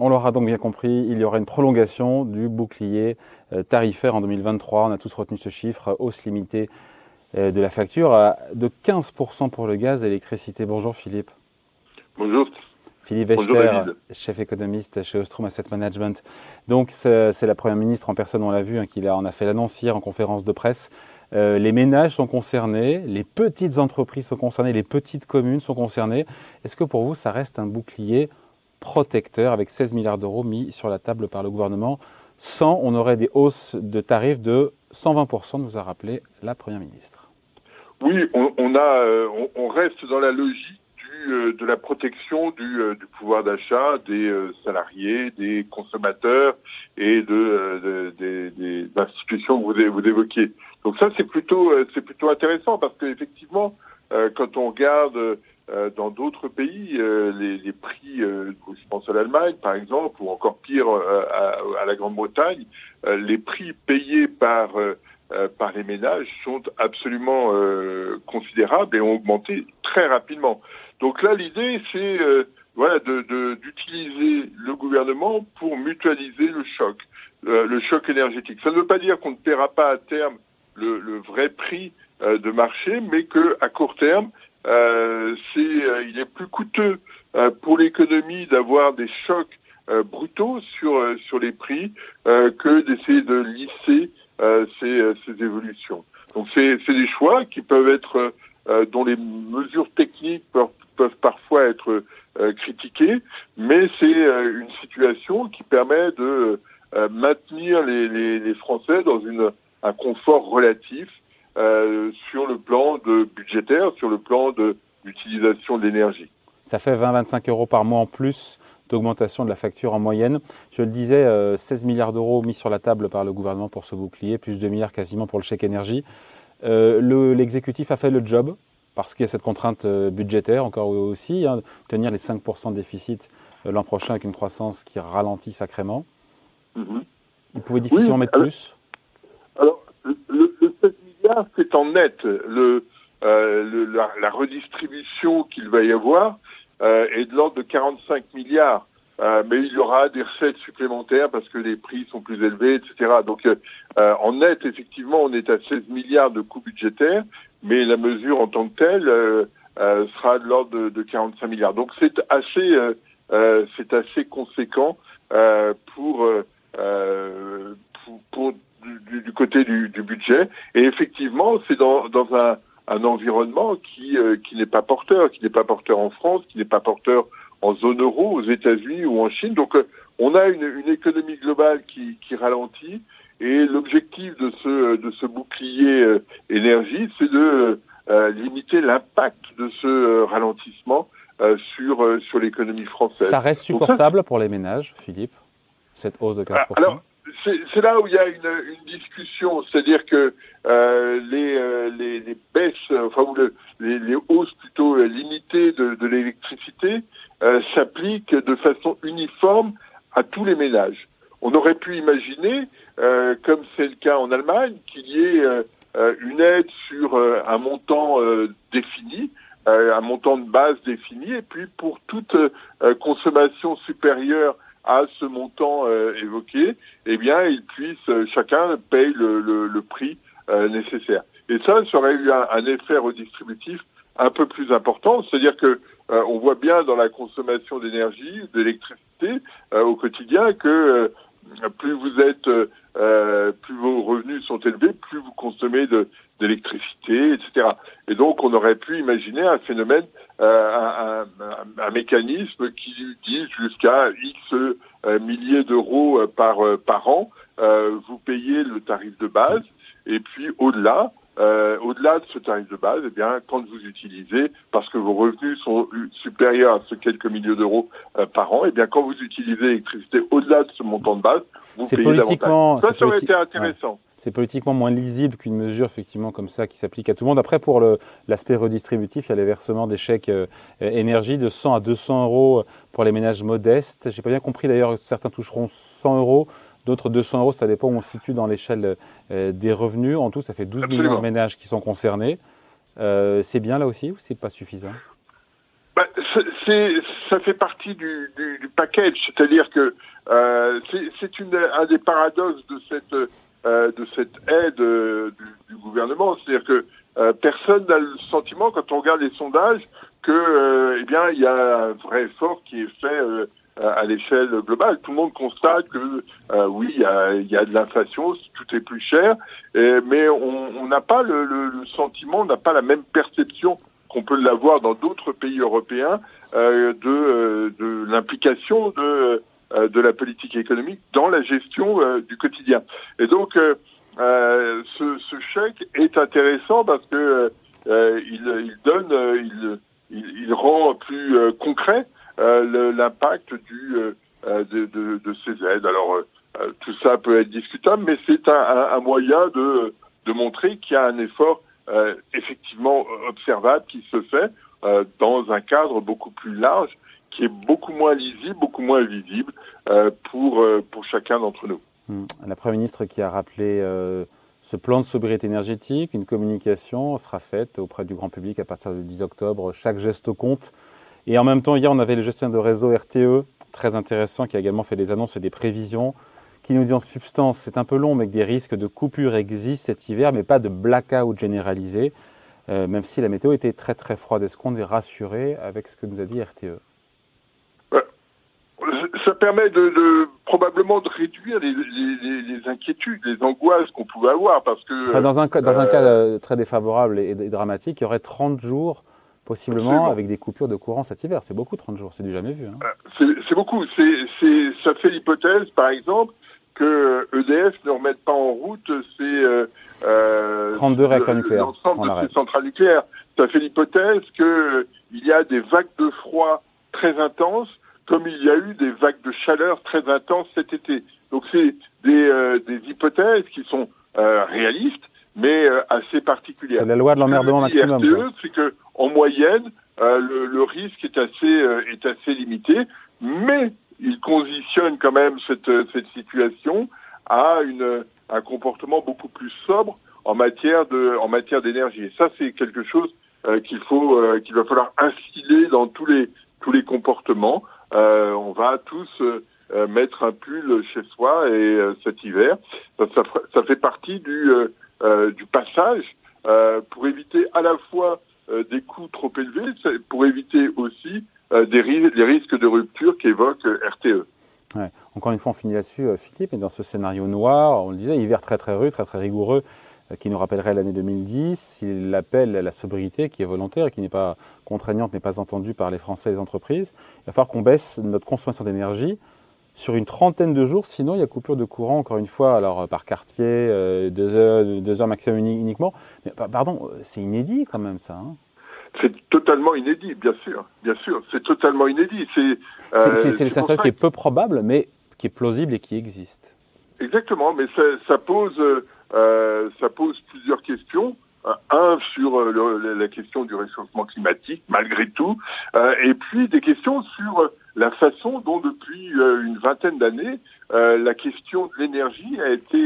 On l'aura donc bien compris, il y aura une prolongation du bouclier euh, tarifaire en 2023. On a tous retenu ce chiffre, hausse limitée euh, de la facture de 15% pour le gaz et l'électricité. Bonjour Philippe. Bonjour. Philippe Wester, chef économiste chez Ostrom Asset Management. Donc c'est la Première ministre en personne, on l'a vu, hein, qui en a fait l'annonce hier en conférence de presse. Euh, les ménages sont concernés, les petites entreprises sont concernées, les petites communes sont concernées. Est-ce que pour vous, ça reste un bouclier protecteur avec 16 milliards d'euros mis sur la table par le gouvernement Sans, on aurait des hausses de tarifs de 120%, nous a rappelé la Première ministre. Oui, on, a, euh, on reste dans la logique euh, de la protection du, euh, pouvoir d'achat des salariés, des consommateurs et de, des, institutions que vous, évoquiez. Donc ça c'est plutôt c'est plutôt intéressant parce qu'effectivement quand on regarde dans d'autres pays les, prix, à l'Allemagne par exemple ou encore pire à, à, la Grande-Bretagne, les prix payés par par les ménages sont absolument considérables et ont augmenté très rapidement. Donc là, l'idée, c'est euh, voilà, d'utiliser le gouvernement pour mutualiser le choc, euh, le choc énergétique. Ça ne veut pas dire qu'on ne paiera pas à terme le, le vrai prix euh, de marché, mais que à court terme, c'est, il est plus coûteux pour l'économie d'avoir des chocs brutaux sur sur les prix que d'essayer de lisser ces, ces évolutions. Donc c'est des choix qui peuvent être dont les mesures techniques peuvent peuvent parfois être euh, critiqués, mais c'est euh, une situation qui permet de euh, maintenir les, les, les, Français dans une, un confort relatif sur le plan de budgétaire, sur le plan de d'utilisation de l'énergie. Ça fait 20-25 euros par mois en plus d'augmentation de la facture en moyenne. Je le disais, 16 milliards d'euros mis sur la table par le gouvernement pour ce bouclier, plus de 2 milliards quasiment pour le chèque énergie. L'exécutif a fait le job parce qu'il y a cette contrainte euh, budgétaire encore aussi, hein, tenir les 5% de déficit euh, l'an prochain avec une croissance qui ralentit sacrément. Mm Il pouvait difficilement mettre plus? Alors, le, 7 milliards, c'est en net. Le, euh, la, redistribution qu'il va y avoir est de l'ordre de 45 milliards. mais il y aura des recettes supplémentaires parce que les prix sont plus élevés, etc. Donc, en net, effectivement, on est à 16 milliards de coûts budgétaires mais la mesure en tant que telle euh, euh, sera de l'ordre de, 45 milliards. Donc c'est assez, euh, c'est assez conséquent pour, pour, du, du, côté du, du, budget. Et effectivement, c'est dans, dans un, un environnement qui, qui n'est pas porteur, qui n'est pas porteur en France, qui n'est pas porteur en zone euro, aux États-Unis ou en Chine. Donc, on a une, une économie globale qui, qui ralentit. Et l'objectif de ce, de ce bouclier euh, énergie, c'est de euh, limiter l'impact de ce euh, ralentissement sur, sur l'économie française. Ça reste supportable pour les ménages, Philippe, cette hausse de 15% Alors, c'est là où il y a une, une discussion, c'est-à-dire que euh, les, les, les, baisses, enfin ou le, les, les, hausses plutôt limitées de, de l'électricité euh, s'appliquent de façon uniforme à tous les ménages. On aurait pu imaginer, euh, comme c'est le cas en Allemagne, qu'il y ait euh, euh, une aide sur un montant défini, un montant de base défini, et puis pour toute consommation supérieure à ce montant évoqué, eh bien, ils puissent, chacun paye le, le, le prix nécessaire. Et ça, ça aurait eu un, effet redistributif un peu plus important, c'est-à-dire que on voit bien dans la consommation d'énergie, d'électricité au quotidien que plus vous êtes, euh, plus vos revenus sont élevés, plus vous consommez d'électricité, etc. Et donc, on aurait pu imaginer un phénomène, euh, un, mécanisme qui dit jusqu'à X euh, milliers d'euros par an, vous payez le tarif de base, et puis au-delà, euh, au-delà de ce tarif de base, eh bien, quand vous utilisez, parce que vos revenus sont supérieurs à ce quelques milliers d'euros euh, par an, eh bien, quand vous utilisez l'électricité au-delà de ce montant de base, vous payez davantage. Ça, ça aurait été intéressant. C'est politiquement moins lisible qu'une mesure effectivement comme ça qui s'applique à tout le monde. Après, pour l'aspect redistributif, il y a les versements des chèques euh, énergie de 100 à 200 euros pour les ménages modestes. J'ai pas bien compris d'ailleurs, certains toucheront 100 euros d'autres 200 euros, ça dépend où on se situe dans l'échelle euh, des revenus. En tout, ça fait 12 millions de ménages qui sont concernés. Euh, c'est bien là aussi ou c'est pas suffisant? Bah, ça fait partie du, du, package, c'est-à-dire que euh, c'est un des paradoxes de cette euh, de cette aide du, du, gouvernement, c'est-à-dire que personne n'a le sentiment, quand on regarde les sondages, que eh bien il y a un vrai effort qui est fait à l'échelle globale. Tout le monde constate que oui, il y a, y a, de l'inflation, tout est plus cher, mais on n'a pas le, le, le, sentiment, on n'a pas la même perception qu'on peut l'avoir dans d'autres pays européens euh, de, euh, de l'implication de, euh, de la politique économique dans la gestion du quotidien. Et donc, ce, ce, chèque est intéressant parce que il, il, donne, il, il, rend plus concret l'impact du de, de, ces aides. Alors tout ça peut être discutable, mais c'est un, moyen de, montrer qu'il y a un effort euh, effectivement observable qui se fait euh, dans un cadre beaucoup plus large, qui est beaucoup moins lisible, beaucoup moins visible euh, pour, pour chacun d'entre nous. Hmm. La Première ministre qui a rappelé ce plan de sobriété énergétique, une communication sera faite auprès du grand public à partir du 10 octobre. Chaque geste compte. Et en même temps, hier, on avait le gestionnaire de réseau RTE, très intéressant, qui a également fait des annonces et des prévisions qui nous dit en substance, c'est un peu long, mais que des risques de coupure existent cet hiver, mais pas de blackout généralisé, euh, même si la météo était très très froide. Est-ce qu'on est rassuré avec ce que nous a dit RTE ça permet de, probablement de réduire les, inquiétudes, les angoisses qu'on pouvait avoir, parce que dans un dans un cas euh, euh, très défavorable et, dramatique, il y aurait 30 jours possiblement avec des coupures de courant cet hiver. C'est beaucoup 30 jours, c'est du jamais vu. Hein. C'est beaucoup. Ça fait l'hypothèse, par exemple, que EDF ne remette pas en route ces euh, 32 euh, réacteurs nucléaires. L'ensemble de ces centrales nucléaires. Ça fait l'hypothèse qu'il euh, y a des vagues de froid très intenses, comme il y a eu des vagues de chaleur très intenses cet été. Donc c'est des, euh, des hypothèses qui sont réalistes, mais assez particulières. C'est la loi de l'emmerdement maximum. C'est que en moyenne, le, le, risque est assez est assez limité, mais il conditionne quand même cette, cette situation à une, un comportement beaucoup plus sobre en matière de en matière d'énergie. Et ça, c'est quelque chose euh, qu'il faut euh, qu'il va falloir instiller dans tous les tous les comportements. Euh, on va tous euh, mettre un pull chez soi et cet hiver, ça, ça, ça, fait partie du du passage pour éviter à la fois des coûts trop élevés, pour éviter aussi euh, des, risques de rupture qu'évoque euh, RTE. Encore une fois, on finit là-dessus, euh, Philippe, et dans ce scénario noir, on le disait, hiver très très rude, très très rigoureux, qui nous rappellerait l'année 2010, il appelle à la sobriété qui est volontaire qui n'est pas contraignante, n'est pas entendue par les Français et les entreprises. Il va falloir qu'on baisse notre consommation d'énergie sur une trentaine de jours, sinon il y a coupure de courant, encore une fois, alors par quartier, deux, heures, deux heures maximum uniquement. Mais pardon, c'est inédit quand même ça. Hein c'est totalement inédit, bien sûr, bien sûr, c'est totalement inédit. C'est euh, le scénario qui est peu probable, mais qui est plausible et qui existe. Exactement, mais ça, ça pose, euh, ça pose plusieurs questions. Un sur euh, la question du réchauffement climatique, malgré tout, euh, et puis des questions sur la façon dont, depuis euh, une vingtaine d'années, la question de l'énergie a été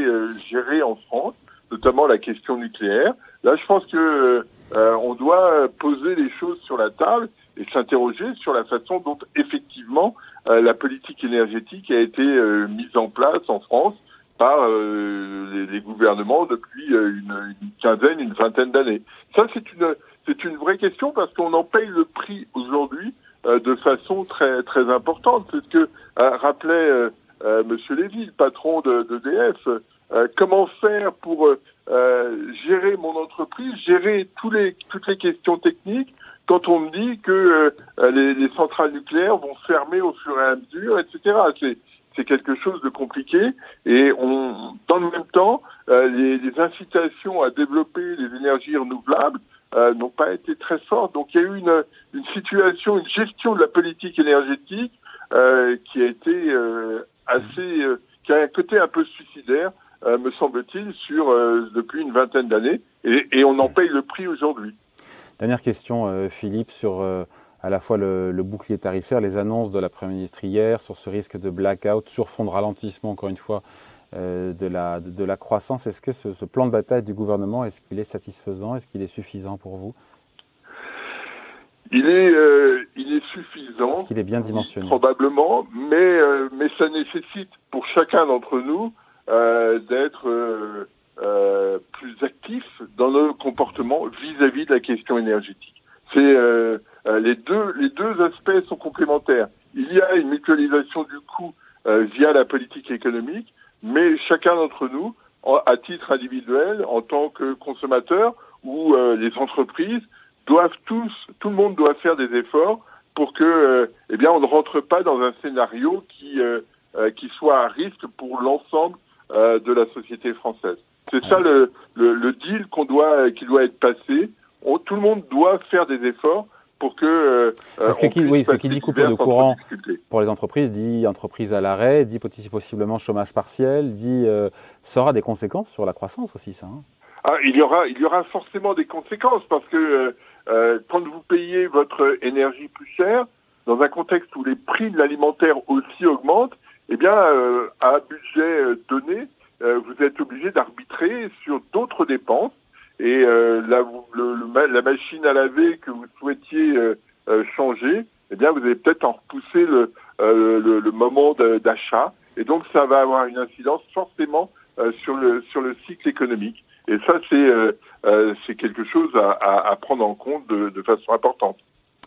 gérée en France, notamment la question nucléaire. Là, je pense que euh, on doit poser les choses sur la table et s'interroger sur la façon dont effectivement euh, la politique énergétique a été euh, mise en place en France par les, gouvernements depuis une, quinzaine, une vingtaine d'années. Ça, c'est une vraie question parce qu'on en paye le prix aujourd'hui de façon très très importante. C'est ce que rappelait Monsieur Lévy, le patron d'EDF. comment faire pour euh, gérer mon entreprise, gérer tous les, toutes les questions techniques, quand on me dit que euh, les, les, centrales nucléaires vont fermer au fur et à mesure, etc. C'est quelque chose de compliqué et on, dans le même temps, euh, les, les, incitations à développer les énergies renouvelables euh, n'ont pas été très fortes. Donc il y a eu une, une situation, une gestion de la politique énergétique euh, qui a été assez, qui a un côté un peu suicidaire euh, me semble-t-il, sur euh, depuis une vingtaine d'années, et, on en paye le prix aujourd'hui. Dernière question, euh, Philippe, sur à la fois le, bouclier tarifaire, les annonces de la Première ministre hier sur ce risque de blackout, sur fond de ralentissement, encore une fois, de, la, de, la croissance. Est-ce que ce, ce, plan de bataille du gouvernement, est-ce qu'il est satisfaisant? Est-ce qu'il est suffisant pour vous? Il est, euh, il est suffisant. Est-ce qu'il est bien dimensionné? Probablement, mais, euh, mais ça nécessite pour chacun d'entre nous euh, d'être euh, plus actif dans nos comportements vis-à-vis de la question énergétique. C'est les deux, les deux aspects sont complémentaires. Il y a une mutualisation du coût via la politique économique, mais chacun d'entre nous, à titre individuel, en tant que consommateur ou les entreprises, doivent tous, tout le monde doit faire des efforts pour que, euh, eh bien, on ne rentre pas dans un scénario qui euh, euh, qui soit à risque pour l'ensemble de la société française. C'est ça le, le, le deal qu'on doit qui doit être passé. tout le monde doit faire des efforts pour que. Parce que qui, oui, ce qui dit coupure de courant pour les entreprises dit entreprise à l'arrêt, dit possiblement chômage partiel, dit ça aura des conséquences sur la croissance aussi, ça. Hein. Ah, il y aura, il y aura forcément des conséquences parce que euh, quand vous payez votre énergie plus cher, dans un contexte où les prix de l'alimentaire aussi augmentent, eh bien, euh, à budget euh, donné, euh, vous êtes obligé d'arbitrer sur d'autres dépenses. Et la, le, la, machine à laver que vous souhaitiez changer, eh bien, vous allez peut-être en repousser le, le, le moment d'achat. Et donc, ça va avoir une incidence forcément sur le sur le cycle économique. Et ça, c'est euh, euh, quelque chose à, à, prendre en compte de, de, façon importante.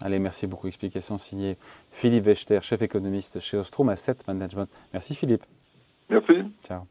Allez, merci beaucoup. Explication signée Philippe Wechter, chef économiste chez Ostrom Asset Management. Merci Philippe. Merci. Ciao.